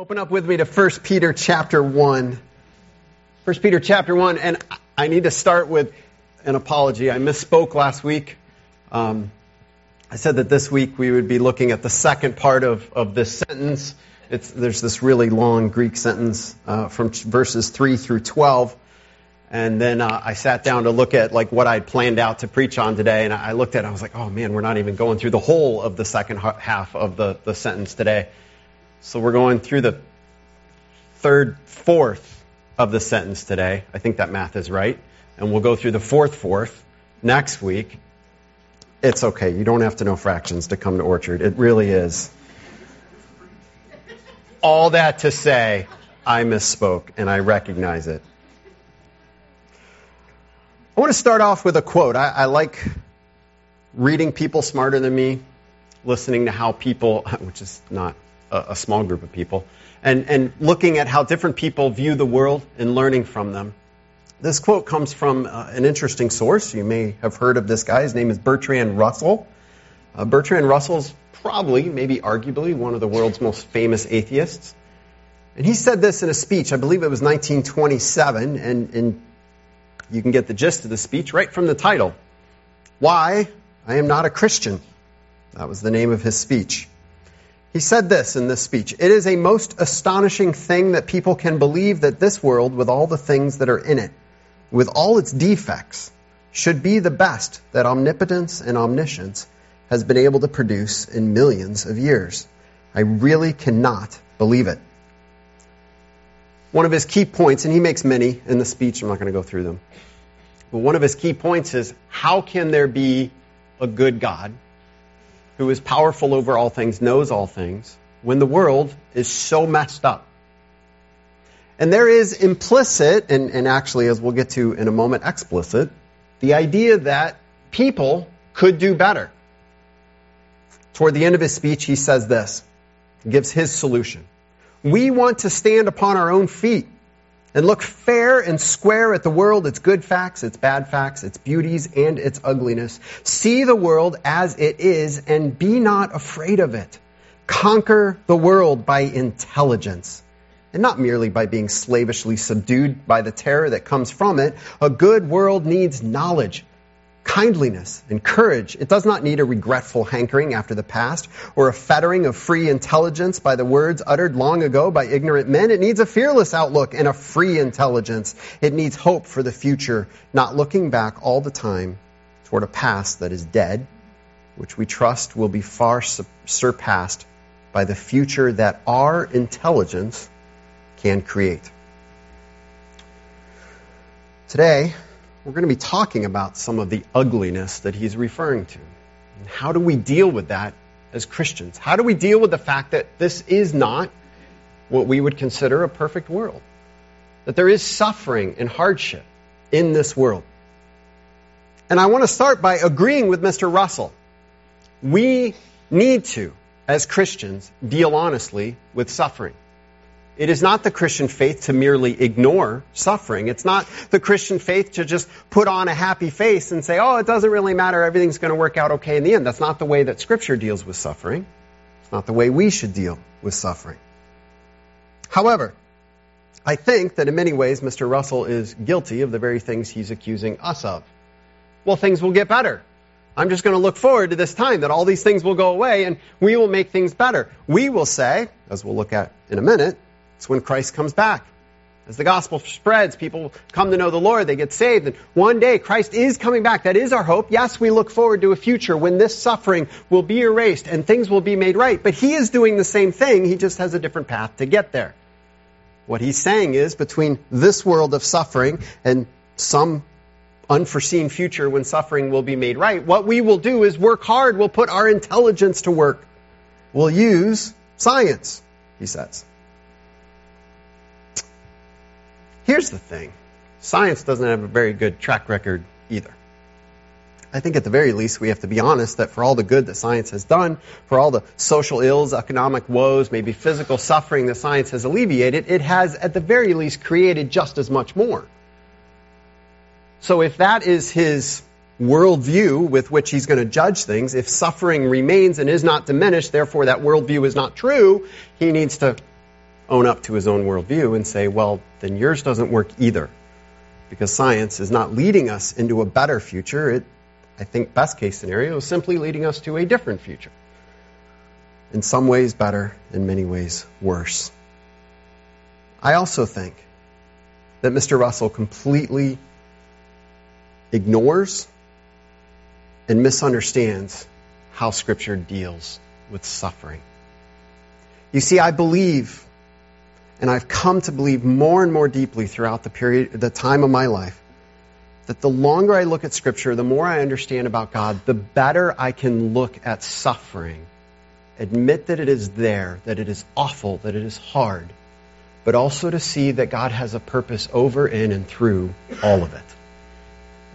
Open up with me to 1 Peter chapter 1. 1 Peter chapter 1, and I need to start with an apology. I misspoke last week. Um, I said that this week we would be looking at the second part of, of this sentence. It's, there's this really long Greek sentence uh, from verses 3 through 12. And then uh, I sat down to look at like what I'd planned out to preach on today, and I looked at it, I was like, oh man, we're not even going through the whole of the second half of the, the sentence today. So we're going through the third fourth of the sentence today. I think that math is right. And we'll go through the fourth fourth next week. It's okay. You don't have to know fractions to come to Orchard. It really is. All that to say, I misspoke and I recognize it. I want to start off with a quote. I, I like reading people smarter than me, listening to how people, which is not a, a small group of people, and, and looking at how different people view the world and learning from them. This quote comes from uh, an interesting source. You may have heard of this guy. His name is Bertrand Russell. Uh, Bertrand Russell's probably, maybe arguably, one of the world's most famous atheists. And he said this in a speech, I believe it was 1927, and, and you can get the gist of the speech right from the title. Why I am not a Christian. That was the name of his speech. He said this in this speech It is a most astonishing thing that people can believe that this world, with all the things that are in it, with all its defects, should be the best that omnipotence and omniscience has been able to produce in millions of years. I really cannot believe it. One of his key points, and he makes many in the speech, I'm not going to go through them, but one of his key points is how can there be a good God who is powerful over all things, knows all things, when the world is so messed up. And there is implicit, and, and actually, as we'll get to in a moment, explicit, the idea that people could do better. Toward the end of his speech, he says this, gives his solution. We want to stand upon our own feet and look fair and square at the world, its good facts, its bad facts, its beauties, and its ugliness. See the world as it is and be not afraid of it. Conquer the world by intelligence and not merely by being slavishly subdued by the terror that comes from it. A good world needs knowledge, kindliness and courage. It does not need a regretful hankering after the past or a fettering of free intelligence by the words uttered long ago by ignorant men. It needs a fearless outlook and a free intelligence. It needs hope for the future, not looking back all the time toward a past that is dead, which we trust will be far surpassed by the future that our intelligence can create. Today, we're going to be talking about some of the ugliness that he's referring to. And how do we deal with that as Christians? How do we deal with the fact that this is not what we would consider a perfect world? That there is suffering and hardship in this world. And I want to start by agreeing with Mr. Russell. We need to, as Christians, deal honestly with suffering. It is not the Christian faith to merely ignore suffering. It's not the Christian faith to just put on a happy face and say, oh, it doesn't really matter. Everything's going to work out okay in the end. That's not the way that Scripture deals with suffering. It's not the way we should deal with suffering. However, I think that in many ways, Mr. Russell is guilty of the very things he's accusing us of. Well, things will get better. I'm just going to look forward to this time that all these things will go away and we will make things better. We will say, as we'll look at in a minute, it's when Christ comes back. As the gospel spreads, people come to know the Lord, they get saved, and one day Christ is coming back. That is our hope. Yes, we look forward to a future when this suffering will be erased and things will be made right. But He is doing the same thing, He just has a different path to get there. What He's saying is between this world of suffering and some unforeseen future when suffering will be made right, what we will do is work hard. We'll put our intelligence to work. We'll use science, He says. Here's the thing science doesn't have a very good track record either. I think at the very least we have to be honest that for all the good that science has done, for all the social ills, economic woes, maybe physical suffering that science has alleviated, it has at the very least created just as much more. So if that is his worldview with which he's going to judge things, if suffering remains and is not diminished, therefore that worldview is not true, he needs to own up to his own worldview and say, well, then yours doesn't work either. Because science is not leading us into a better future. It, I think, best case scenario is simply leading us to a different future. In some ways better, in many ways worse. I also think that Mr. Russell completely ignores and misunderstands how Scripture deals with suffering. You see, I believe, and I've come to believe more and more deeply throughout the period, the time of my life, that the longer I look at Scripture, the more I understand about God, the better I can look at suffering, admit that it is there, that it is awful, that it is hard, but also to see that God has a purpose over, in, and through all of it.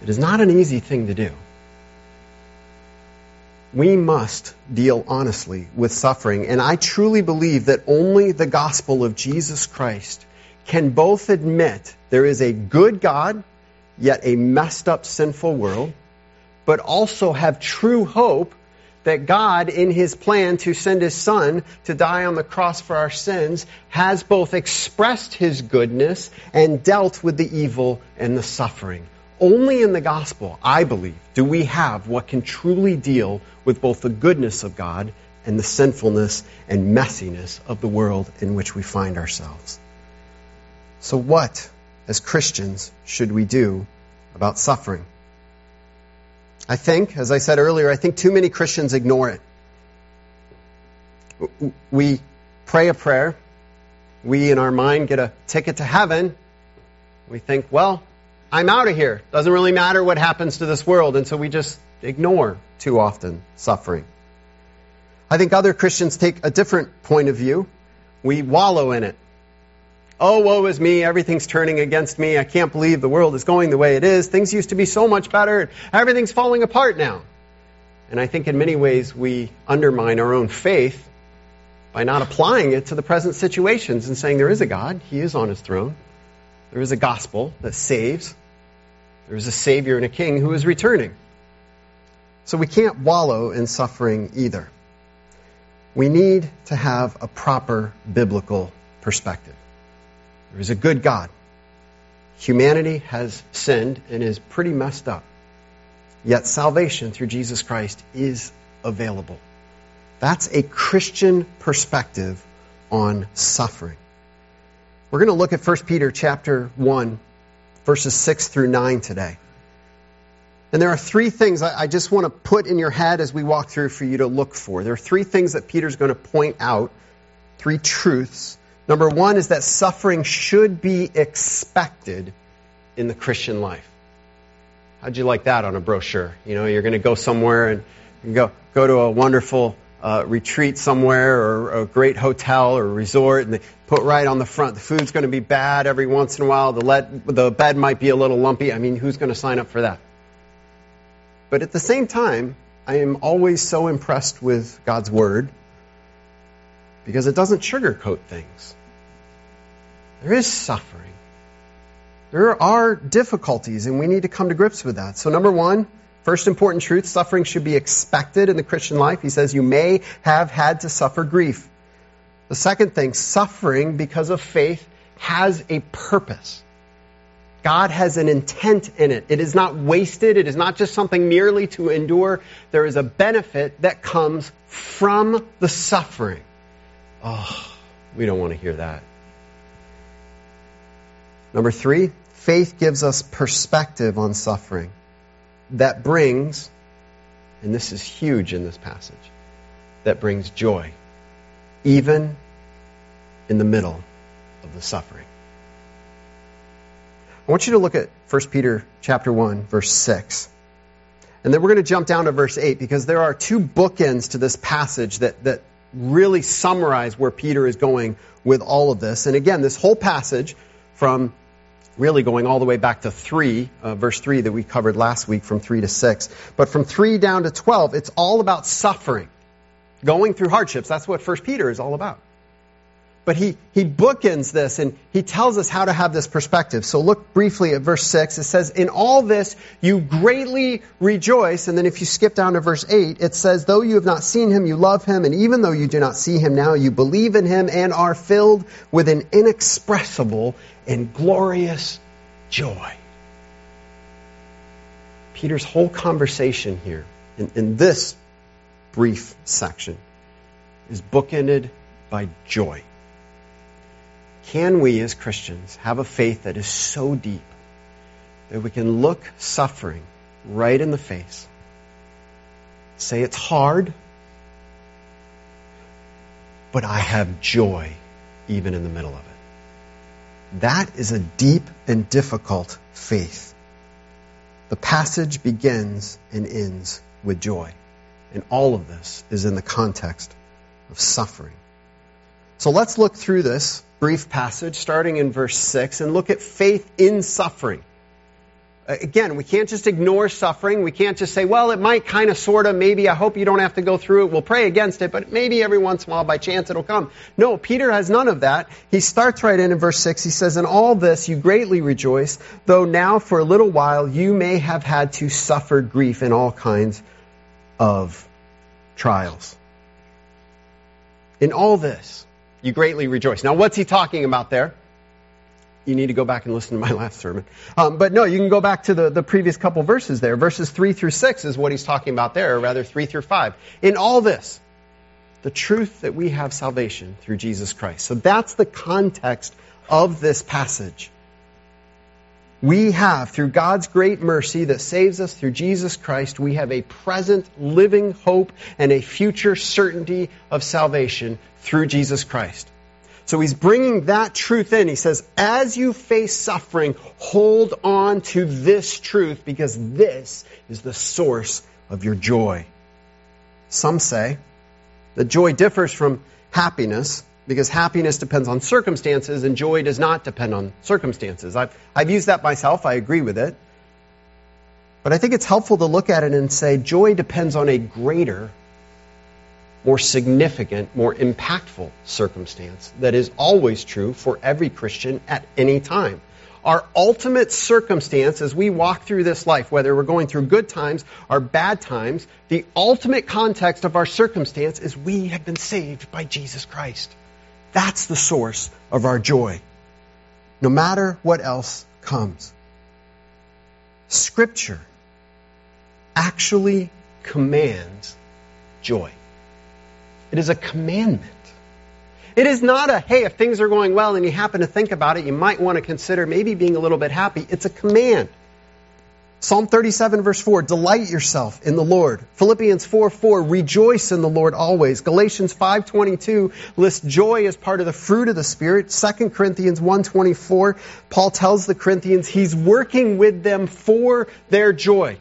It is not an easy thing to do. We must deal honestly with suffering, and I truly believe that only the gospel of Jesus Christ can both admit there is a good God, yet a messed up, sinful world, but also have true hope that God, in his plan to send his son to die on the cross for our sins, has both expressed his goodness and dealt with the evil and the suffering. Only in the gospel, I believe, do we have what can truly deal with both the goodness of God and the sinfulness and messiness of the world in which we find ourselves. So, what, as Christians, should we do about suffering? I think, as I said earlier, I think too many Christians ignore it. We pray a prayer. We, in our mind, get a ticket to heaven. We think, well, I'm out of here. Doesn't really matter what happens to this world. And so we just ignore too often suffering. I think other Christians take a different point of view. We wallow in it. Oh, woe is me. Everything's turning against me. I can't believe the world is going the way it is. Things used to be so much better. Everything's falling apart now. And I think in many ways we undermine our own faith by not applying it to the present situations and saying there is a God. He is on his throne. There is a gospel that saves. There is a Savior and a King who is returning. So we can't wallow in suffering either. We need to have a proper biblical perspective. There is a good God. Humanity has sinned and is pretty messed up. Yet salvation through Jesus Christ is available. That's a Christian perspective on suffering. We're going to look at 1 Peter chapter 1, verses 6 through 9 today. And there are three things I just want to put in your head as we walk through for you to look for. There are three things that Peter's going to point out, three truths Number one is that suffering should be expected in the Christian life. How'd you like that on a brochure? You know, you're going to go somewhere and go, go to a wonderful uh, retreat somewhere or a great hotel or resort, and they put right on the front, the food's going to be bad every once in a while, the, the bed might be a little lumpy. I mean, who's going to sign up for that? But at the same time, I am always so impressed with God's Word because it doesn't sugarcoat things. There is suffering. There are difficulties, and we need to come to grips with that. So, number one, first important truth suffering should be expected in the Christian life. He says, You may have had to suffer grief. The second thing, suffering because of faith has a purpose. God has an intent in it. It is not wasted. It is not just something merely to endure. There is a benefit that comes from the suffering. Oh, we don't want to hear that. Number three, faith gives us perspective on suffering that brings, and this is huge in this passage, that brings joy, even in the middle of the suffering. I want you to look at 1 Peter chapter 1, verse 6. And then we're going to jump down to verse 8 because there are two bookends to this passage that, that really summarize where Peter is going with all of this. And again, this whole passage from really going all the way back to 3, uh, verse 3 that we covered last week from 3 to 6. But from 3 down to 12, it's all about suffering, going through hardships. That's what 1 Peter is all about. But he, he bookends this and he tells us how to have this perspective. So look briefly at verse 6. It says, In all this you greatly rejoice. And then if you skip down to verse 8, it says, Though you have not seen him, you love him. And even though you do not see him now, you believe in him and are filled with an inexpressible and glorious joy. Peter's whole conversation here in, in this brief section is bookended by joy. Can we as Christians have a faith that is so deep that we can look suffering right in the face, say it's hard, but I have joy even in the middle of it? That is a deep and difficult faith. The passage begins and ends with joy. And all of this is in the context of suffering. So let's look through this brief passage starting in verse 6 and look at faith in suffering. Again, we can't just ignore suffering. We can't just say, well, it might kind of, sort of, maybe, I hope you don't have to go through it. We'll pray against it, but maybe every once in a while, by chance, it'll come. No, Peter has none of that. He starts right in in verse 6. He says, In all this you greatly rejoice, though now for a little while you may have had to suffer grief in all kinds of trials. In all this, you greatly rejoice. Now, what's he talking about there? You need to go back and listen to my last sermon. Um, but no, you can go back to the, the previous couple verses there. Verses 3 through 6 is what he's talking about there, or rather 3 through 5. In all this, the truth that we have salvation through Jesus Christ. So that's the context of this passage. We have, through God's great mercy that saves us through Jesus Christ, we have a present living hope and a future certainty of salvation through Jesus Christ. So he's bringing that truth in. He says, as you face suffering, hold on to this truth because this is the source of your joy. Some say that joy differs from happiness because happiness depends on circumstances and joy does not depend on circumstances. I've, I've used that myself. I agree with it. But I think it's helpful to look at it and say joy depends on a greater, more significant, more impactful circumstance that is always true for every Christian at any time. Our ultimate circumstance as we walk through this life, whether we're going through good times or bad times, the ultimate context of our circumstance is we have been saved by Jesus Christ. That's the source of our joy, no matter what else comes. Scripture actually commands joy. It is a commandment. It is not a, hey, if things are going well and you happen to think about it, you might want to consider maybe being a little bit happy. It's a command. Psalm 37 verse 4, delight yourself in the Lord. Philippians 4 4, rejoice in the Lord always. Galatians 5.22 lists joy as part of the fruit of the Spirit. 2 Corinthians 1.24, Paul tells the Corinthians he's working with them for their joy.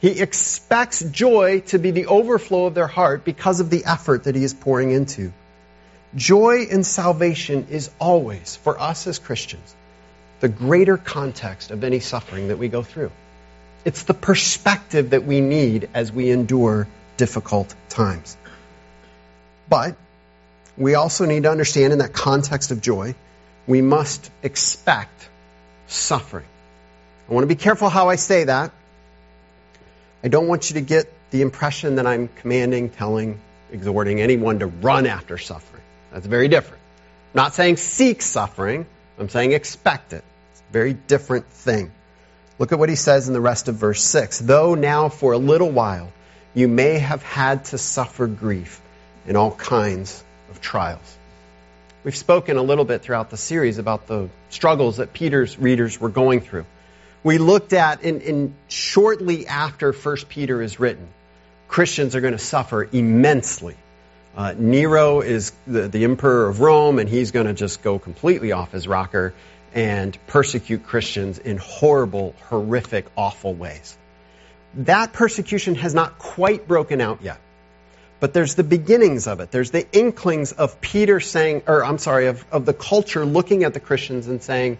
He expects joy to be the overflow of their heart because of the effort that he is pouring into. Joy in salvation is always, for us as Christians, the greater context of any suffering that we go through. It's the perspective that we need as we endure difficult times. But we also need to understand in that context of joy, we must expect suffering. I want to be careful how I say that. I don't want you to get the impression that I'm commanding, telling, exhorting anyone to run after suffering. That's very different. I'm not saying seek suffering, I'm saying expect it. It's a very different thing. Look at what he says in the rest of verse 6. Though now for a little while you may have had to suffer grief in all kinds of trials. We've spoken a little bit throughout the series about the struggles that Peter's readers were going through. We looked at, in, in shortly after 1 Peter is written, Christians are going to suffer immensely. Uh, Nero is the, the emperor of Rome, and he's going to just go completely off his rocker and persecute Christians in horrible, horrific, awful ways. That persecution has not quite broken out yet. But there's the beginnings of it. There's the inklings of Peter saying, or I'm sorry, of, of the culture looking at the Christians and saying,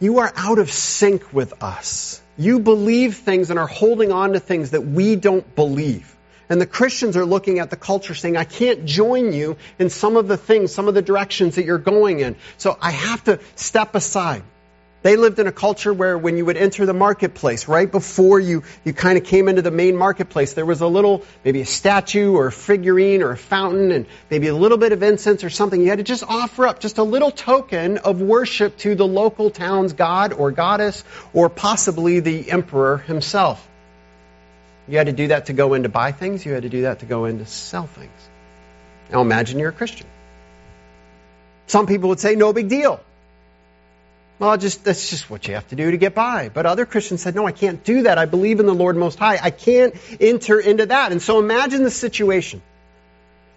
You are out of sync with us. You believe things and are holding on to things that we don't believe. And the Christians are looking at the culture saying, I can't join you in some of the things, some of the directions that you're going in. So I have to step aside. They lived in a culture where when you would enter the marketplace, right before you, you kind of came into the main marketplace, there was a little, maybe a statue or a figurine or a fountain and maybe a little bit of incense or something. You had to just offer up just a little token of worship to the local town's god or goddess or possibly the emperor himself. You had to do that to go in to buy things. You had to do that to go in to sell things. Now imagine you're a Christian. Some people would say, no big deal. Well, just that's just what you have to do to get by. But other Christians said, "No, I can't do that. I believe in the Lord Most High. I can't enter into that." And so imagine the situation.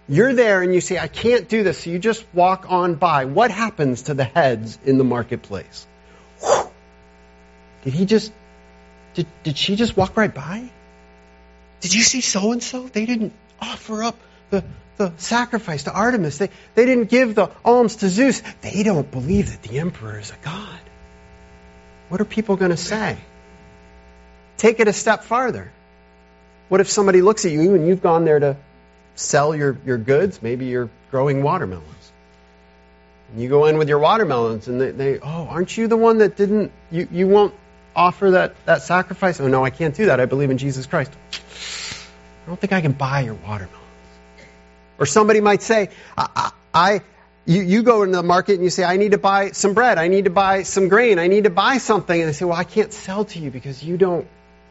You're there and you say, "I can't do this." So you just walk on by. What happens to the heads in the marketplace? Whew. Did he just did, did she just walk right by? Did you see so and so? They didn't offer up the the sacrifice to Artemis. They, they didn't give the alms to Zeus. They don't believe that the emperor is a god. What are people going to say? Take it a step farther. What if somebody looks at you and you've gone there to sell your, your goods? Maybe you're growing watermelons. And you go in with your watermelons and they, they oh, aren't you the one that didn't, you, you won't offer that, that sacrifice? Oh, no, I can't do that. I believe in Jesus Christ. I don't think I can buy your watermelons. Or somebody might say, I, I you, you go into the market and you say, I need to buy some bread, I need to buy some grain, I need to buy something. And they say, Well, I can't sell to you because you don't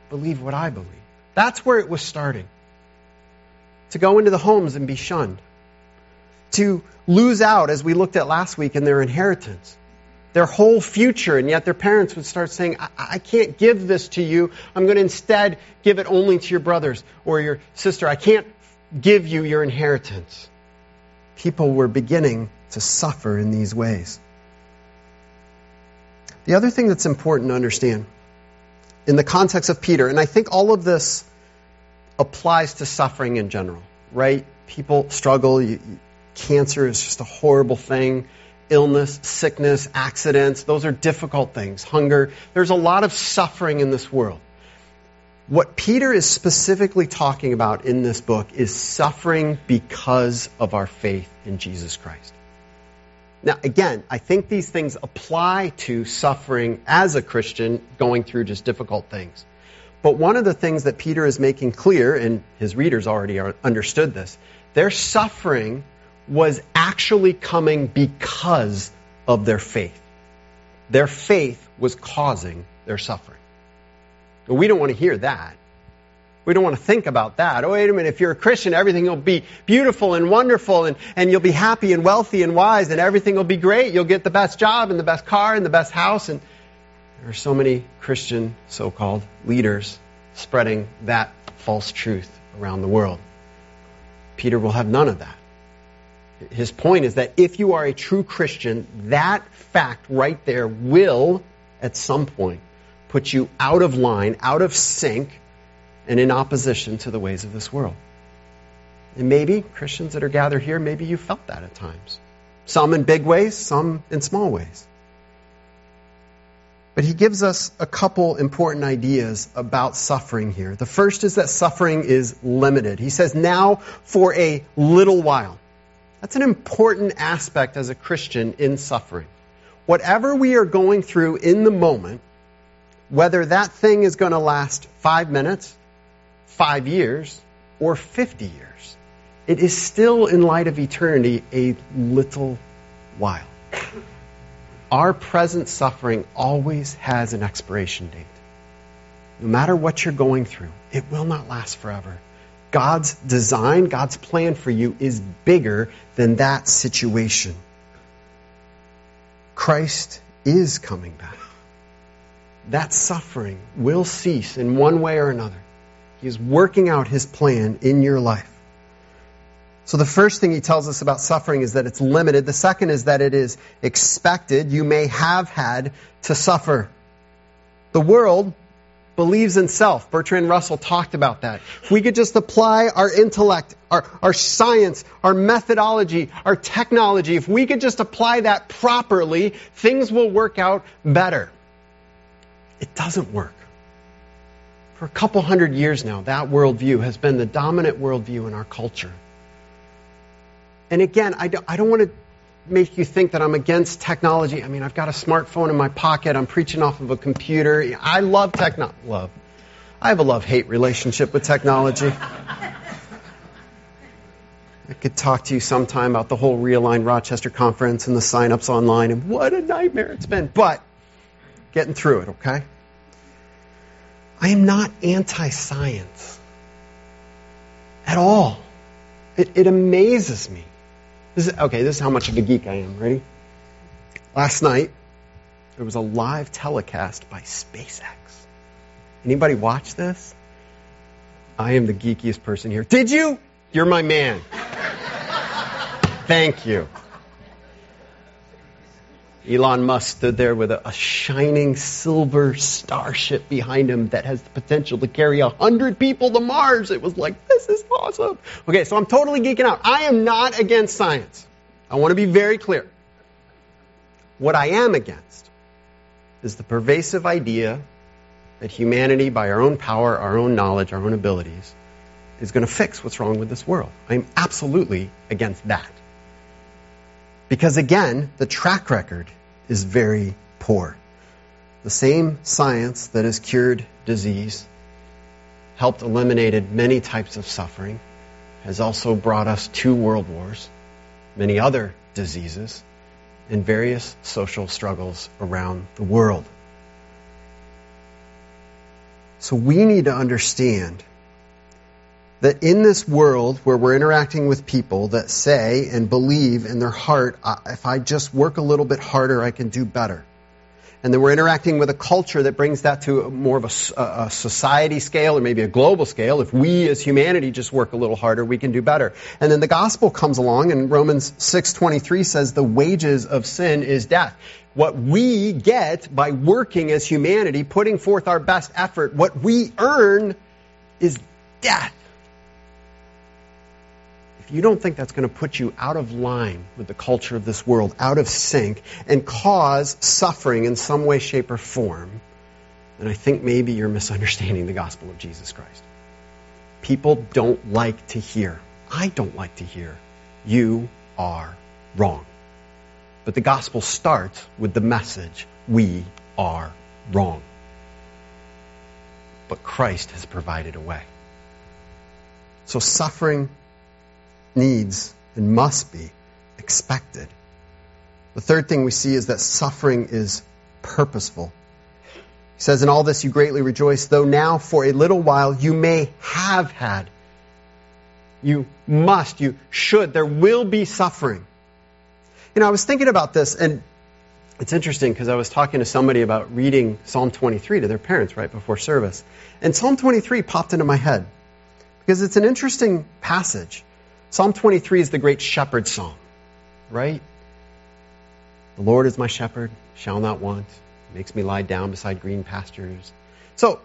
believe what I believe. That's where it was starting. To go into the homes and be shunned. To lose out, as we looked at last week, in their inheritance. Their whole future, and yet their parents would start saying, I, I can't give this to you. I'm going to instead give it only to your brothers or your sister. I can't give you your inheritance. People were beginning to suffer in these ways. The other thing that's important to understand in the context of Peter, and I think all of this applies to suffering in general, right? People struggle. You, cancer is just a horrible thing. Illness, sickness, accidents, those are difficult things. Hunger. There's a lot of suffering in this world. What Peter is specifically talking about in this book is suffering because of our faith in Jesus Christ. Now, again, I think these things apply to suffering as a Christian going through just difficult things. But one of the things that Peter is making clear, and his readers already understood this, their suffering was actually coming because of their faith. Their faith was causing their suffering. We don't want to hear that. We don't want to think about that. Oh, wait a minute. If you're a Christian, everything will be beautiful and wonderful and, and you'll be happy and wealthy and wise and everything will be great. You'll get the best job and the best car and the best house. And there are so many Christian so-called leaders spreading that false truth around the world. Peter will have none of that. His point is that if you are a true Christian, that fact right there will, at some point, put you out of line, out of sync, and in opposition to the ways of this world. And maybe, Christians that are gathered here, maybe you felt that at times. Some in big ways, some in small ways. But he gives us a couple important ideas about suffering here. The first is that suffering is limited. He says, now for a little while. That's an important aspect as a Christian in suffering. Whatever we are going through in the moment, whether that thing is going to last five minutes, five years, or 50 years. It is still, in light of eternity, a little while. Our present suffering always has an expiration date. No matter what you're going through, it will not last forever. God's design, God's plan for you is bigger than that situation. Christ is coming back that suffering will cease in one way or another. He is working out his plan in your life. So the first thing he tells us about suffering is that it's limited. The second is that it is expected. You may have had to suffer. The world believes in self. Bertrand Russell talked about that. If we could just apply our intellect, our, our science, our methodology, our technology, if we could just apply that properly, things will work out better. It doesn't work. For a couple hundred years now, that worldview has been the dominant worldview in our culture. And again, I don't, I don't want to make you think that I'm against technology. I mean, I've got a smartphone in my pocket. I'm preaching off of a computer. I love technology. Love. I have a love-hate relationship with technology. I could talk to you sometime about the whole Realign Rochester conference and the sign-ups online and what a nightmare it's been. But getting through it, okay? I am not anti-science at all. It, it amazes me. This is, okay, this is how much of a geek I am. Ready? Last night, there was a live telecast by SpaceX. Anybody watch this? I am the geekiest person here. Did you? You're my man. Thank you. Elon Musk stood there with a, a, shining silver starship behind him that has the potential to carry a hundred people to Mars. It was like, this is awesome. Okay, so I'm totally geeking out. I am not against science. I want to be very clear. What I am against is the pervasive idea that humanity, by our own power, our own knowledge, our own abilities, is going to fix what's wrong with this world. I'm absolutely against that. Because again, the track record is very poor. The same science that has cured disease, helped eliminated many types of suffering, has also brought us two world wars, many other diseases, and various social struggles around the world. So we need to understand that in this world where we're interacting with people that say and believe in their heart, if I just work a little bit harder, I can do better. And then we're interacting with a culture that brings that to more of a, a, society scale or maybe a global scale. If we as humanity just work a little harder, we can do better. And then the gospel comes along and Romans 6.23 says the wages of sin is death. What we get by working as humanity, putting forth our best effort, what we earn is death you don't think that's going to put you out of line with the culture of this world, out of sync, and cause suffering in some way, shape, or form, then I think maybe you're misunderstanding the gospel of Jesus Christ. People don't like to hear, I don't like to hear, you are wrong. But the gospel starts with the message, we are wrong. But Christ has provided a way. So suffering needs and must be expected. The third thing we see is that suffering is purposeful. He says, In all this you greatly rejoice, though now for a little while you may have had. You must, you should, there will be suffering. You know, I was thinking about this, and it's interesting because I was talking to somebody about reading Psalm 23 to their parents right before service. And Psalm 23 popped into my head because it's an interesting passage. Psalm 23 is the great shepherd psalm, right? The Lord is my shepherd, shall not want. Makes me lie down beside green pastures. So,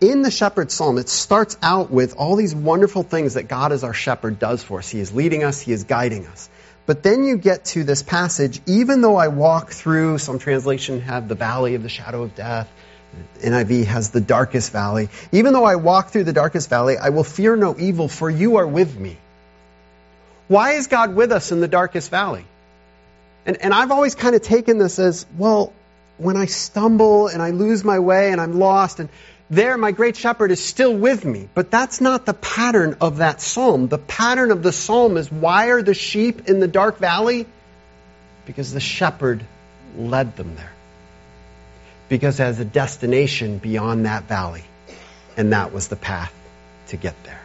in the shepherd psalm, it starts out with all these wonderful things that God as our shepherd does for us. He is leading us, He is guiding us. But then you get to this passage, even though I walk through, some translation have the valley of the shadow of death, NIV has the darkest valley. Even though I walk through the darkest valley, I will fear no evil, for you are with me. Why is God with us in the darkest valley? And, and I've always kind of taken this as, well, when I stumble and I lose my way and I'm lost and there my great shepherd is still with me. But that's not the pattern of that psalm. The pattern of the psalm is why are the sheep in the dark valley? Because the shepherd led them there. Because as a destination beyond that valley. And that was the path to get there.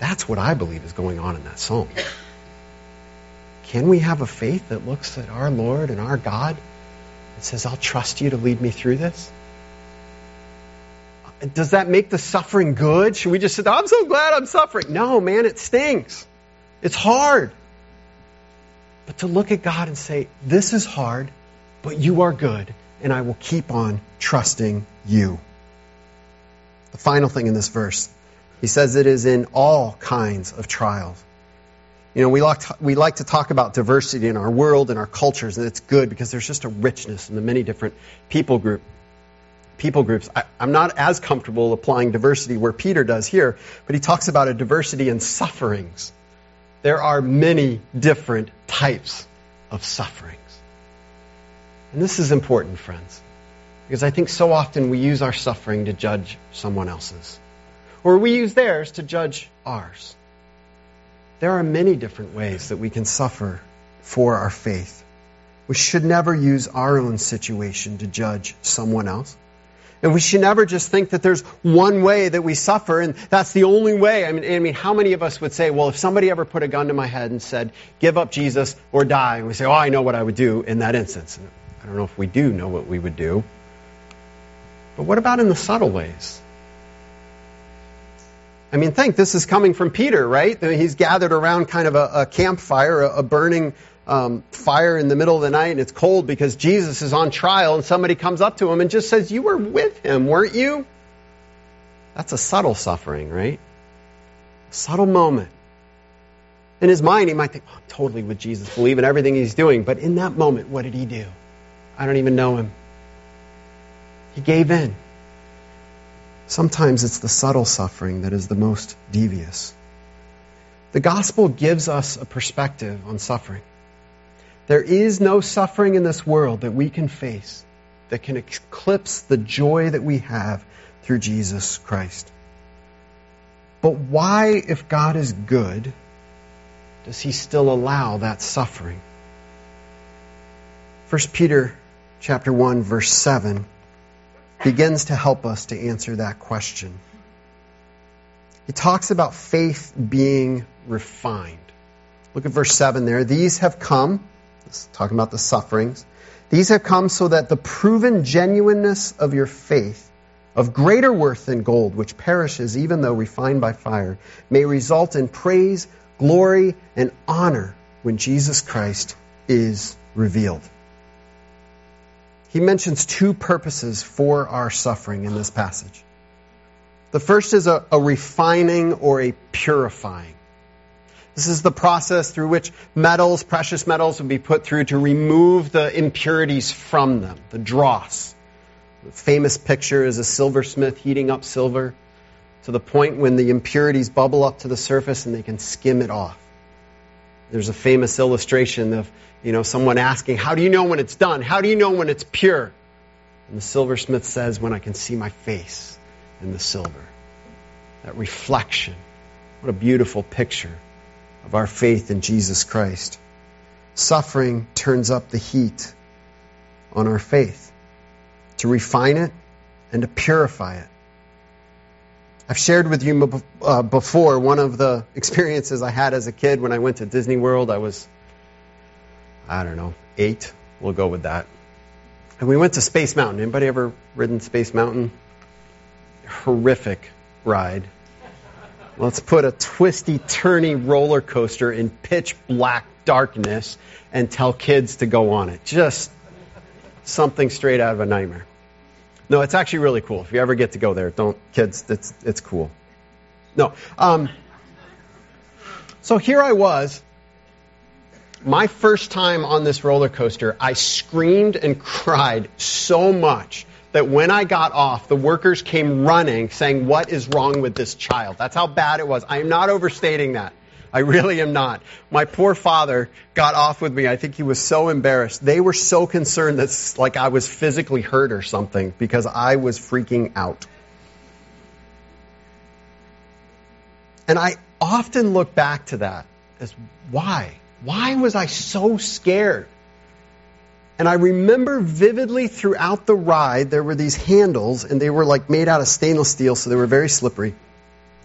That's what I believe is going on in that psalm. Can we have a faith that looks at our Lord and our God and says, I'll trust you to lead me through this? Does that make the suffering good? Should we just say, I'm so glad I'm suffering? No, man, it stings. It's hard. But to look at God and say, This is hard, but you are good, and I will keep on trusting you. The final thing in this verse he says it is in all kinds of trials. You know, we like, to, we like to talk about diversity in our world and our cultures, and it's good because there's just a richness in the many different people group. people groups. I, I'm not as comfortable applying diversity where Peter does here, but he talks about a diversity in sufferings. There are many different types of sufferings. And this is important, friends, because I think so often we use our suffering to judge someone else's, or we use theirs to judge ours. There are many different ways that we can suffer for our faith. We should never use our own situation to judge someone else. And we should never just think that there's one way that we suffer and that's the only way. I mean, I mean, how many of us would say, well, if somebody ever put a gun to my head and said, give up Jesus or die, and we say, oh, I know what I would do in that instance. And I don't know if we do know what we would do. But what about in the subtle ways? I mean, think this is coming from Peter, right? He's gathered around kind of a, a campfire, a, a burning um, fire in the middle of the night, and it's cold because Jesus is on trial, and somebody comes up to him and just says, You were with him, weren't you? That's a subtle suffering, right? A subtle moment. In his mind, he might think, oh, I'm totally with Jesus, believe in everything he's doing. But in that moment, what did he do? I don't even know him. He gave in. Sometimes it's the subtle suffering that is the most devious. The gospel gives us a perspective on suffering. There is no suffering in this world that we can face that can eclipse the joy that we have through Jesus Christ. But why, if God is good, does he still allow that suffering? 1 Peter chapter 1 verse 7 begins to help us to answer that question. He talks about faith being refined. Look at verse 7 there. These have come, talking about the sufferings, these have come so that the proven genuineness of your faith, of greater worth than gold, which perishes even though refined by fire, may result in praise, glory, and honor when Jesus Christ is revealed he mentions two purposes for our suffering in this passage. The first is a, a, refining or a purifying. This is the process through which metals, precious metals, would be put through to remove the impurities from them, the dross. The famous picture is a silversmith heating up silver to the point when the impurities bubble up to the surface and they can skim it off. There's a famous illustration of you know, someone asking, How do you know when it's done? How do you know when it's pure? And the silversmith says, When I can see my face in the silver. That reflection. What a beautiful picture of our faith in Jesus Christ. Suffering turns up the heat on our faith to refine it and to purify it. I've shared with you uh, before one of the experiences I had as a kid when I went to Disney World. I was I don't know, eight. We'll go with that. And we went to Space Mountain. Anybody ever ridden Space Mountain? Horrific ride. Let's put a twisty, turny roller coaster in pitch black darkness and tell kids to go on it. Just something straight out of a nightmare. No, it's actually really cool. If you ever get to go there, don't, kids, it's, it's cool. No. Um, so here I was my first time on this roller coaster, I screamed and cried so much that when I got off, the workers came running saying, What is wrong with this child? That's how bad it was. I am not overstating that. I really am not. My poor father got off with me. I think he was so embarrassed. They were so concerned that like I was physically hurt or something because I was freaking out. And I often look back to that as why? Why was I so scared? And I remember vividly throughout the ride, there were these handles, and they were like made out of stainless steel, so they were very slippery.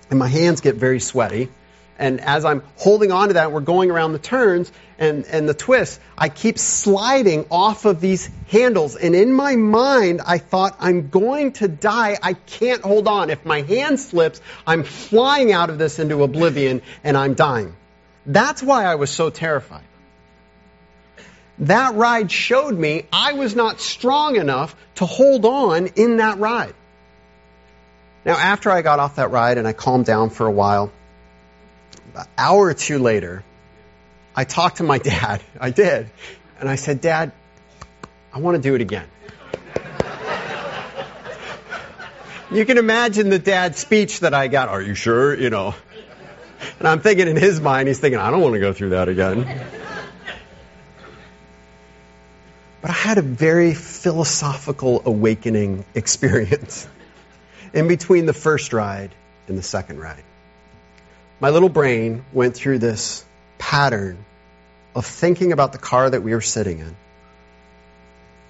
And my hands get very sweaty. And as I'm holding on to that, we're going around the turns and, and the twists, I keep sliding off of these handles. And in my mind, I thought, I'm going to die. I can't hold on. If my hand slips, I'm flying out of this into oblivion and I'm dying. That's why I was so terrified. That ride showed me I was not strong enough to hold on in that ride. Now, after I got off that ride and I calmed down for a while, an hour or two later, I talked to my dad. I did. And I said, Dad, I want to do it again. You can imagine the dad's speech that I got. Are you sure? You know. And I'm thinking in his mind, he's thinking, I don't want to go through that again. But I had a very philosophical awakening experience in between the first ride and the second ride. My little brain went through this pattern of thinking about the car that we were sitting in.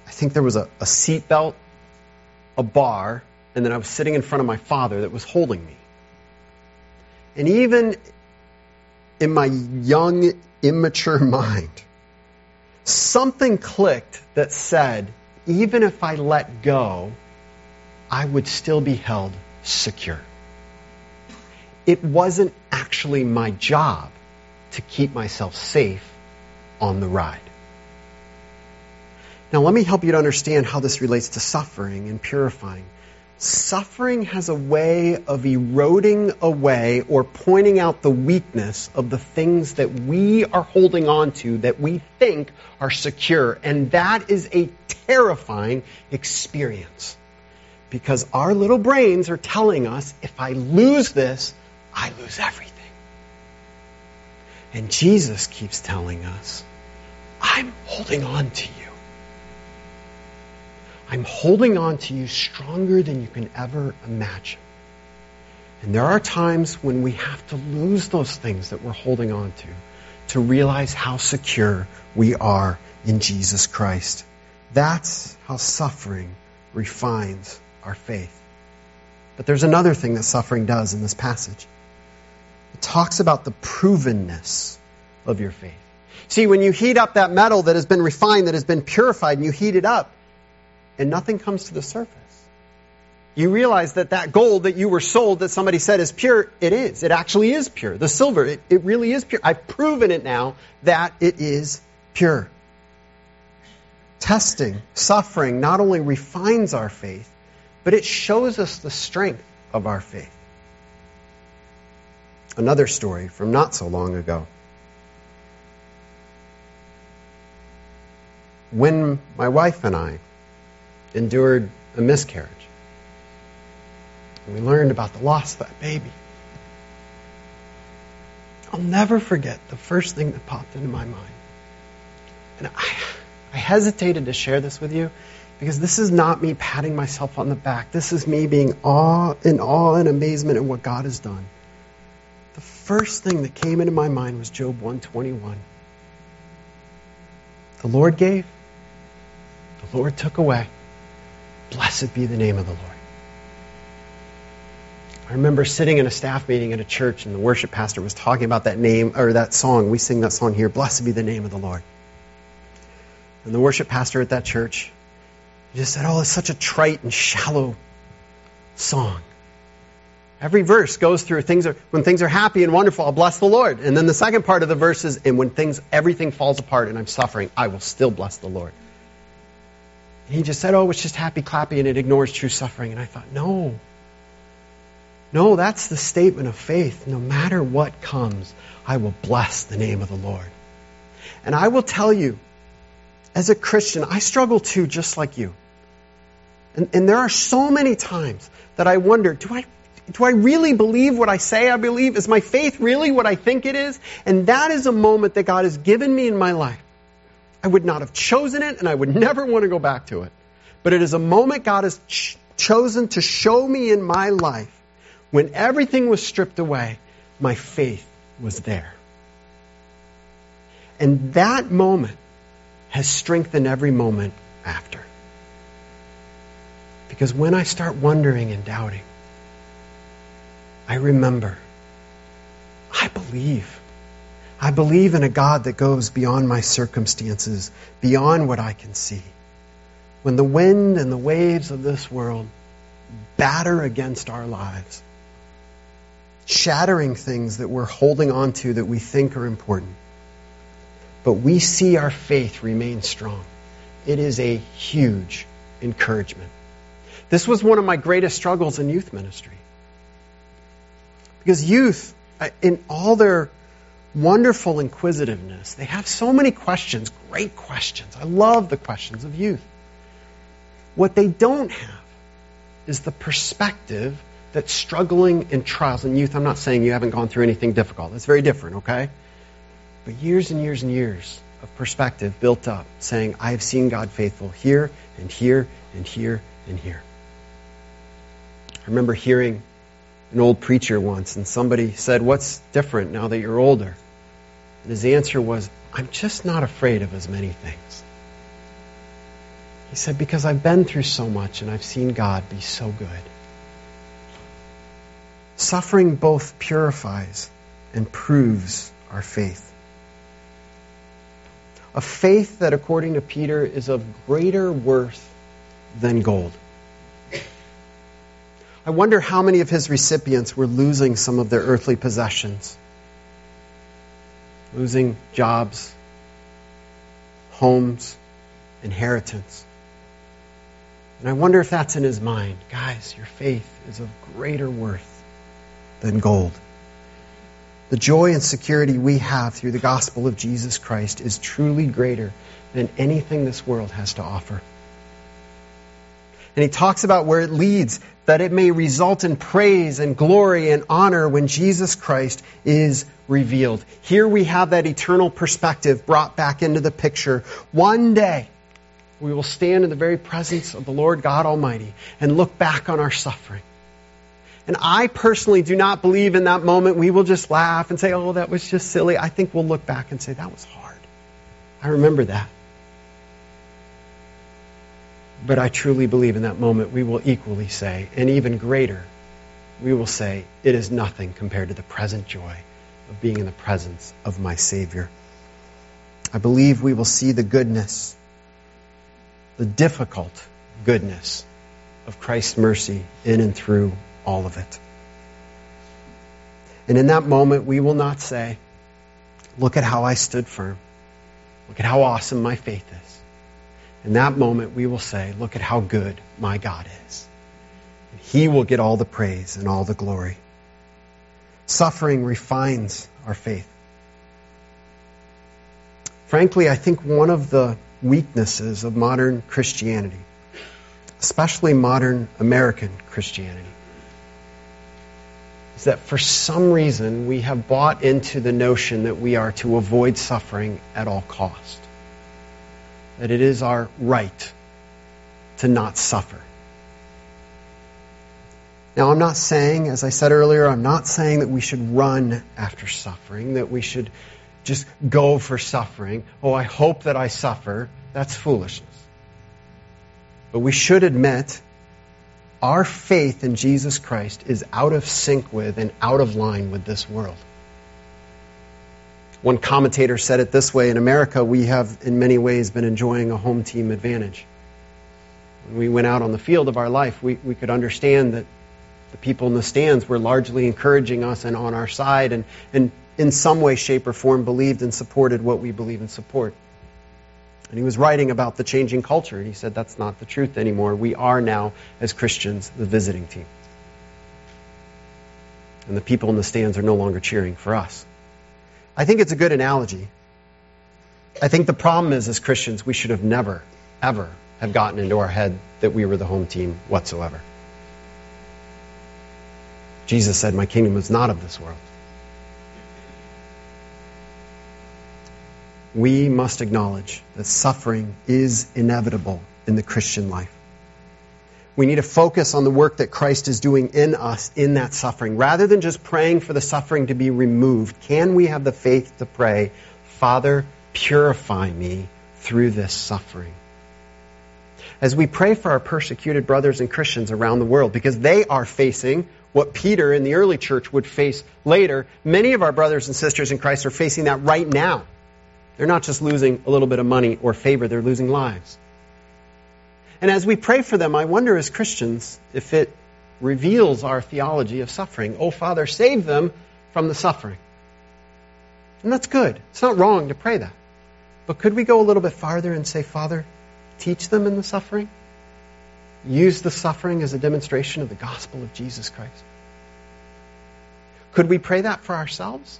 I think there was a, a seat belt, a bar, and then I was sitting in front of my father that was holding me. And even in my young, immature mind, something clicked that said, even if I let go, I would still be held secure. It wasn't actually my job to keep myself safe on the ride. Now, let me help you to understand how this relates to suffering and purifying. Suffering has a way of eroding away or pointing out the weakness of the things that we are holding on to that we think are secure. And that is a terrifying experience. Because our little brains are telling us if I lose this, I lose everything. And Jesus keeps telling us, I'm holding on to you. I'm holding on to you stronger than you can ever imagine. And there are times when we have to lose those things that we're holding on to to realize how secure we are in Jesus Christ. That's how suffering refines our faith. But there's another thing that suffering does in this passage. Talks about the provenness of your faith. See, when you heat up that metal that has been refined, that has been purified, and you heat it up, and nothing comes to the surface. You realize that that gold that you were sold that somebody said is pure, it is. It actually is pure. The silver, it, it really is pure. I've proven it now that it is pure. Testing, suffering not only refines our faith, but it shows us the strength of our faith. Another story from not so long ago. When my wife and I endured a miscarriage. We learned about the loss of that baby. I'll never forget the first thing that popped into my mind. And I, I hesitated to share this with you because this is not me patting myself on the back. This is me being awe, in awe and amazement at what God has done. First thing that came into my mind was Job 121. The Lord gave, the Lord took away. Blessed be the name of the Lord. I remember sitting in a staff meeting at a church and the worship pastor was talking about that name or that song. We sing that song here, Blessed be the name of the Lord. And the worship pastor at that church just said, Oh, it's such a trite and shallow song. Every verse goes through things are when things are happy and wonderful, I'll bless the Lord. And then the second part of the verse is, and when things everything falls apart and I'm suffering, I will still bless the Lord. And he just said, oh, it's just happy clappy and it ignores true suffering. And I thought, no. No, that's the statement of faith. No matter what comes, I will bless the name of the Lord. And I will tell you, as a Christian, I struggle too, just like you. And, and there are so many times that I wonder, do I do I really believe what I say I believe? Is my faith really what I think it is? And that is a moment that God has given me in my life I would not have chosen it, and I would never want to go back to it. But it is a moment God has ch- chosen to show me in my life when everything was stripped away, my faith was there. And that moment has strengthened every moment after. Because when I start wondering and doubting, I remember, I believe. I believe in a God that goes beyond my circumstances, beyond what I can see. When the wind and the waves of this world batter against our lives, shattering things that we're holding on to that we think are important, but we see our faith remain strong. It is a huge encouragement. This was one of my greatest struggles in youth ministry. Because youth, uh, in all their wonderful inquisitiveness. They have so many questions, great questions. I love the questions of youth. What they don't have is the perspective that struggling in trials and youth, I'm not saying you haven't gone through anything difficult. It's very different, okay? But years and years and years of perspective built up, saying, I have seen God faithful here and here and here and here. I remember hearing an old preacher once, and somebody said, What's different now that you're older? And his answer was, I'm just not afraid of as many things. He said, Because I've been through so much and I've seen God be so good. Suffering both purifies and proves our faith. A faith that, according to Peter, is of greater worth than gold. I wonder how many of his recipients were losing some of their earthly possessions, losing jobs, homes, inheritance. And I wonder if that's in his mind. Guys, your faith is of greater worth than gold. The joy and security we have through the gospel of Jesus Christ is truly greater than anything this world has to offer. And he talks about where it leads, that it may result in praise and glory and honor when Jesus Christ is revealed. Here we have that eternal perspective brought back into the picture. One day, we will stand in the very presence of the Lord God Almighty and look back on our suffering. And I personally do not believe in that moment we will just laugh and say, oh, that was just silly. I think we'll look back and say, that was hard. I remember that. But I truly believe in that moment we will equally say, and even greater, we will say, it is nothing compared to the present joy of being in the presence of my Savior. I believe we will see the goodness, the difficult goodness of Christ's mercy in and through all of it. And in that moment, we will not say, Look at how I stood firm. Look at how awesome my faith is. In that moment, we will say, Look at how good my God is. And he will get all the praise and all the glory. Suffering refines our faith. Frankly, I think one of the weaknesses of modern Christianity, especially modern American Christianity, is that for some reason we have bought into the notion that we are to avoid suffering at all cost that it is our right to not suffer. Now, I'm not saying, as I said earlier, I'm not saying that we should run after suffering, that we should just go for suffering. Oh, I hope that I suffer. That's foolishness. But we should admit our faith in Jesus Christ is out of sync with and out of line with this world. One commentator said it this way In America, we have in many ways been enjoying a home team advantage. When we went out on the field of our life, we, we could understand that the people in the stands were largely encouraging us and on our side, and, and in some way, shape, or form believed and supported what we believe and support. And he was writing about the changing culture, and he said that's not the truth anymore. We are now, as Christians, the visiting team. And the people in the stands are no longer cheering for us. I think it's a good analogy. I think the problem is, as Christians, we should have never, ever have gotten into our head that we were the home team whatsoever. Jesus said, My kingdom is not of this world. We must acknowledge that suffering is inevitable in the Christian life. We need to focus on the work that Christ is doing in us in that suffering. Rather than just praying for the suffering to be removed, can we have the faith to pray, Father, purify me through this suffering? As we pray for our persecuted brothers and Christians around the world, because they are facing what Peter in the early church would face later, many of our brothers and sisters in Christ are facing that right now. They're not just losing a little bit of money or favor, they're losing lives. And as we pray for them, I wonder as Christians if it reveals our theology of suffering. Oh, Father, save them from the suffering. And that's good. It's not wrong to pray that. But could we go a little bit farther and say, Father, teach them in the suffering? Use the suffering as a demonstration of the gospel of Jesus Christ. Could we pray that for ourselves?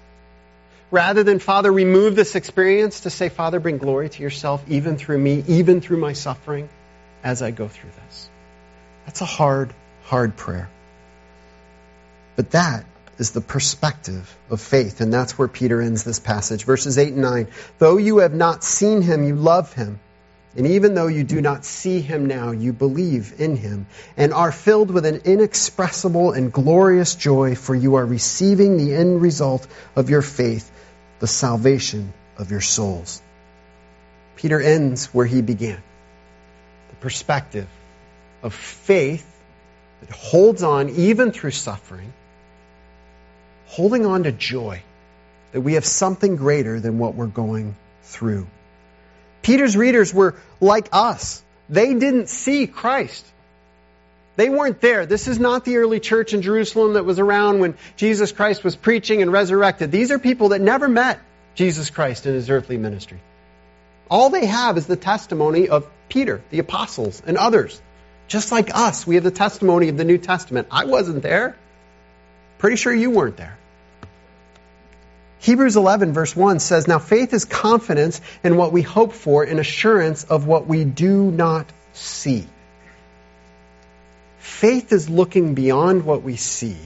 Rather than, Father, remove this experience, to say, Father, bring glory to yourself even through me, even through my suffering as I go through this. That's a hard, hard prayer. But that is the perspective of faith, and that's where Peter ends this passage. Verses 8 and 9. Though you have not seen him, you love him. And even though you do not see him now, you believe in him and are filled with an inexpressible and glorious joy, for you are receiving the end result of your faith, the salvation of your souls. Peter ends where he began the perspective of faith that holds on even through suffering, holding on to joy that we have something greater than what we're going through. Peter's readers were like us. They didn't see Christ. They weren't there. This is not the early church in Jerusalem that was around when Jesus Christ was preaching and resurrected. These are people that never met Jesus Christ in his earthly ministry. All they have is the testimony of Peter, the apostles, and others. Just like us, we have the testimony of the New Testament. I wasn't there. Pretty sure you weren't there. Hebrews 11, verse 1 says, Now faith is confidence in what we hope for and assurance of what we do not see. Faith is looking beyond what we see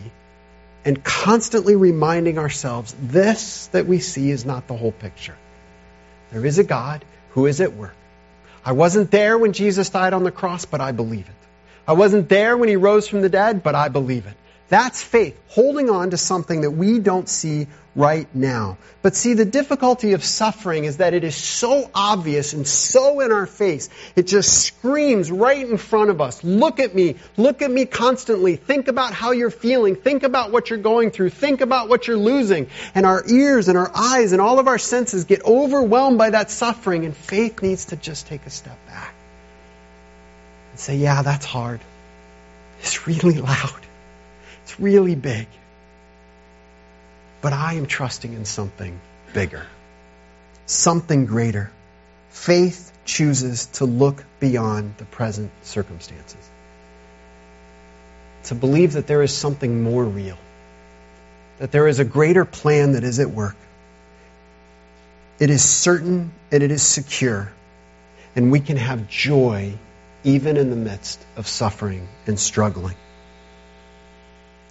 and constantly reminding ourselves this that we see is not the whole picture. There is a God who is at work. I wasn't there when Jesus died on the cross, but I believe it. I wasn't there when he rose from the dead, but I believe it. That's faith, holding on to something that we don't see right now. But see, the difficulty of suffering is that it is so obvious and so in our face. It just screams right in front of us. Look at me. Look at me constantly. Think about how you're feeling. Think about what you're going through. Think about what you're losing. And our ears and our eyes and all of our senses get overwhelmed by that suffering. And faith needs to just take a step back and say, yeah, that's hard. It's really loud. Really big. But I am trusting in something bigger, something greater. Faith chooses to look beyond the present circumstances, to believe that there is something more real, that there is a greater plan that is at work. It is certain and it is secure, and we can have joy even in the midst of suffering and struggling.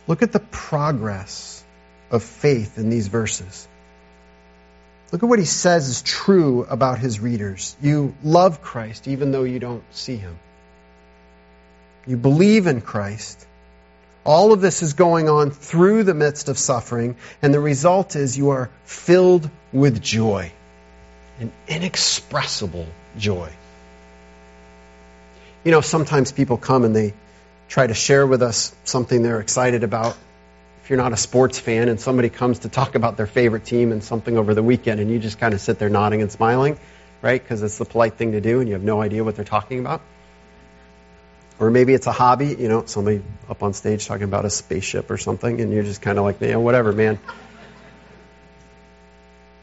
Look at the progress of faith in these verses. Look at what he says is true about his readers. You love Christ even though you don't see him. You believe in Christ. All of this is going on through the midst of suffering, and the result is you are filled with joy, an inexpressible joy. You know, sometimes people come and they try to share with us something they're excited about. If you're not a sports fan and somebody comes to talk about their favorite team and something over the weekend and you just kind of sit there nodding and smiling, right? Because it's the polite thing to do and you have no idea what they're talking about. Or maybe it's a hobby, you know, somebody up on stage talking about a spaceship or something and you're just kind of like, yeah, whatever, man.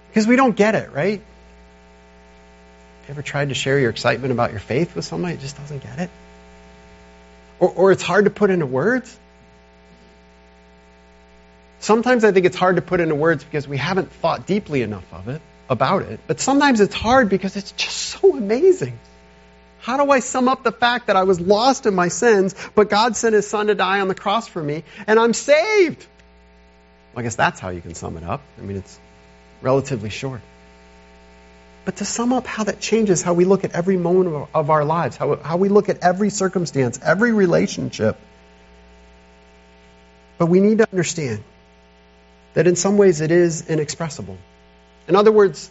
Because we don't get it, right? You ever tried to share your excitement about your faith with somebody who just doesn't get it? Or, or it's hard to put into words. Sometimes I think it's hard to put into words because we haven't thought deeply enough of it, about it. But sometimes it's hard because it's just so amazing. How do I sum up the fact that I was lost in my sins, but God sent His Son to die on the cross for me, and I'm saved? Well, I guess that's how you can sum it up. I mean, it's relatively short but to sum up how that changes how we look at every moment of our lives, how, how we look at every circumstance, every relationship. But we need to understand that in some ways it is inexpressible. In other words,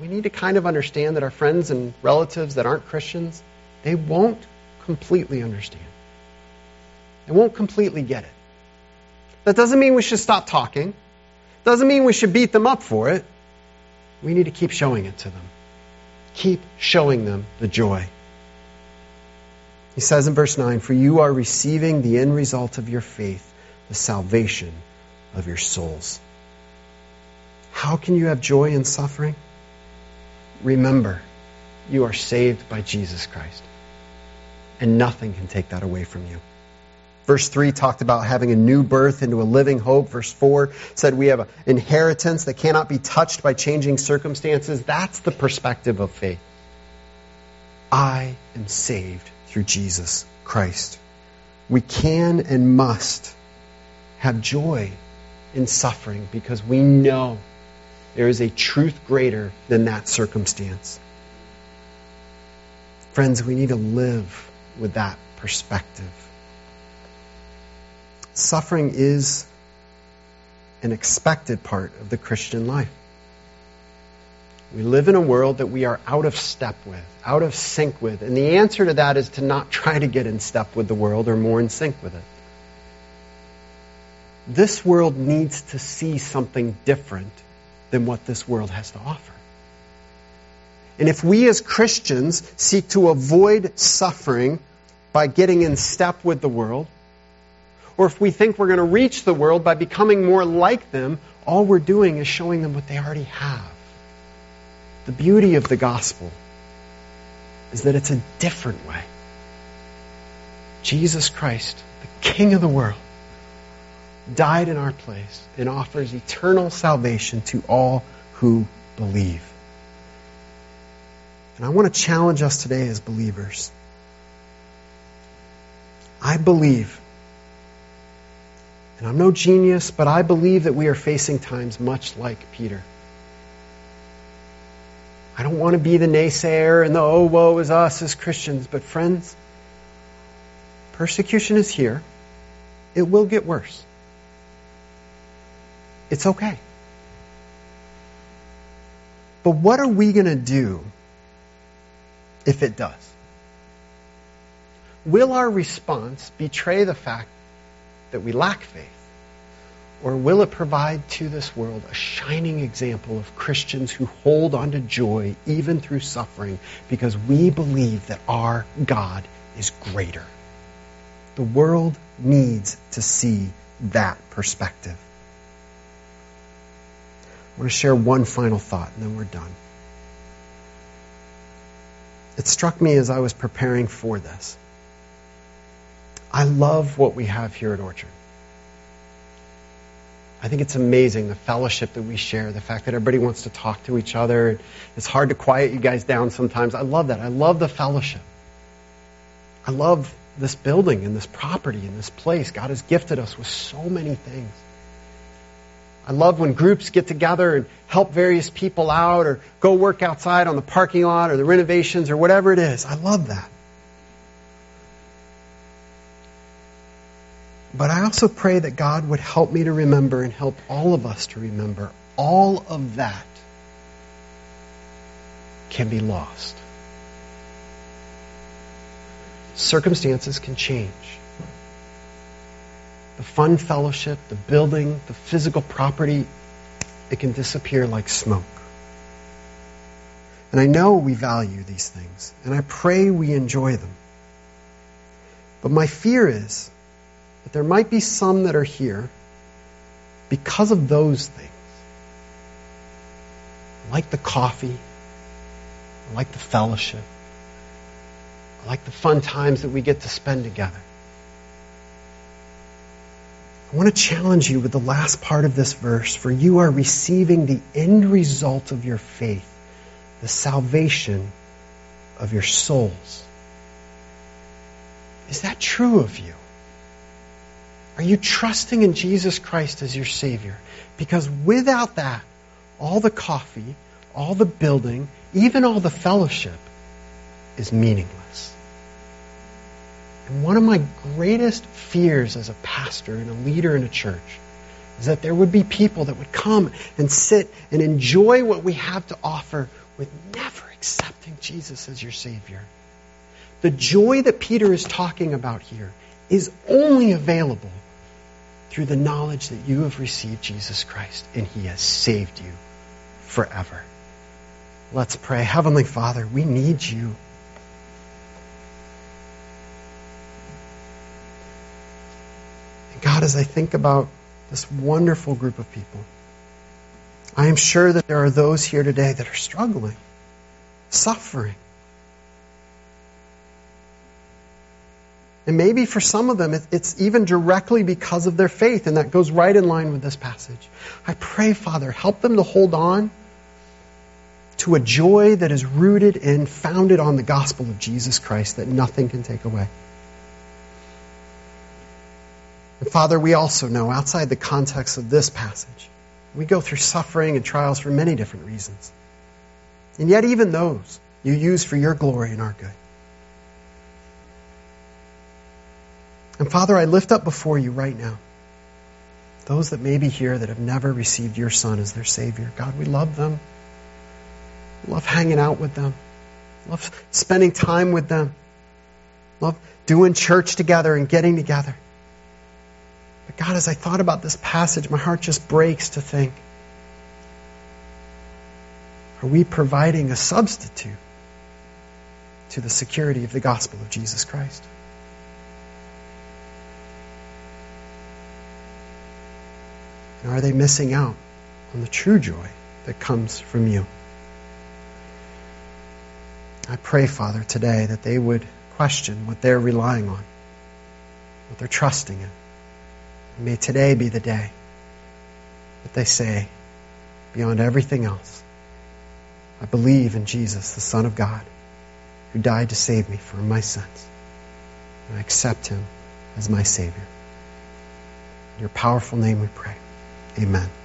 we need to kind of understand that our friends and relatives that aren't Christians, they won't completely understand. They won't completely get it. That doesn't mean we should stop talking. Doesn't mean we should beat them up for it. We need to keep showing it to them. Keep showing them the joy. He says in verse 9, For you are receiving the end result of your faith, the salvation of your souls. How can you have joy in suffering? Remember, you are saved by Jesus Christ. And nothing can take that away from you. Verse 3 talked about having a new birth into a living hope. Verse 4 said we have an inheritance that cannot be touched by changing circumstances. That's the perspective of faith. I am saved through Jesus Christ. we can and must have joy in suffering because we know there is a truth greater than that circumstance. Friends, we need to live with that perspective. Suffering is an expected part of the Christian life. We live in a world that we are out of step with, out of sync with. And the answer to that is to not try to get in step with the world or more in sync with it. This world needs to see something different than what this world has to offer. And if we as Christians seek to avoid suffering by getting in step with the world, or if we think we're going to reach the world by becoming more like them, all we're doing is showing them what they already have. The beauty of the gospel is that it's a different way. Jesus Christ, the King of the world, died in our place and offers eternal salvation to all who believe. And I want to challenge us today as believers. I believe, and I'm no genius, but I believe that we are facing times much like Peter. I don't want to be the naysayer and the oh woe is us as Christians, but friends, persecution is here. It will get worse. It's okay. But what are we going to do if it does? Will our response betray the fact that we lack faith? Or will it provide to this world a shining example of Christians who hold on to joy even through suffering because we believe that our God is greater? The world needs to see that perspective. I want to share one final thought and then we're done. It struck me as I was preparing for this. I love what we have here at Orchard. I think it's amazing the fellowship that we share, the fact that everybody wants to talk to each other. It's hard to quiet you guys down sometimes. I love that. I love the fellowship. I love this building and this property and this place. God has gifted us with so many things. I love when groups get together and help various people out or go work outside on the parking lot or the renovations or whatever it is. I love that. But I also pray that God would help me to remember and help all of us to remember all of that can be lost. Circumstances can change the fun fellowship, the building, the physical property, it can disappear like smoke. And I know we value these things, and I pray we enjoy them. But my fear is that there might be some that are here because of those things. like the coffee, like the fellowship, like the fun times that we get to spend together. I want to challenge you with the last part of this verse, for you are receiving the end result of your faith, the salvation of your souls. Is that true of you? Are you trusting in Jesus Christ as your Savior? Because without that, all the coffee, all the building, even all the fellowship is meaningless. And one of my greatest fears as a pastor and a leader in a church is that there would be people that would come and sit and enjoy what we have to offer with never accepting Jesus as your Savior. The joy that Peter is talking about here is only available through the knowledge that you have received Jesus Christ and He has saved you forever. Let's pray. Heavenly Father, we need you. And God, as I think about this wonderful group of people, I am sure that there are those here today that are struggling, suffering. And maybe for some of them, it's even directly because of their faith, and that goes right in line with this passage. I pray, Father, help them to hold on to a joy that is rooted and founded on the gospel of Jesus Christ that nothing can take away. And Father, we also know outside the context of this passage, we go through suffering and trials for many different reasons. And yet, even those you use for your glory and our good. And Father, I lift up before you right now those that may be here that have never received your Son as their Savior. God, we love them. Love hanging out with them. Love spending time with them. Love doing church together and getting together. But God, as I thought about this passage, my heart just breaks to think are we providing a substitute to the security of the gospel of Jesus Christ? And are they missing out on the true joy that comes from you? I pray, Father, today that they would question what they're relying on, what they're trusting in. And may today be the day that they say, beyond everything else, I believe in Jesus, the Son of God, who died to save me from my sins. And I accept him as my Savior. In your powerful name we pray. Amen.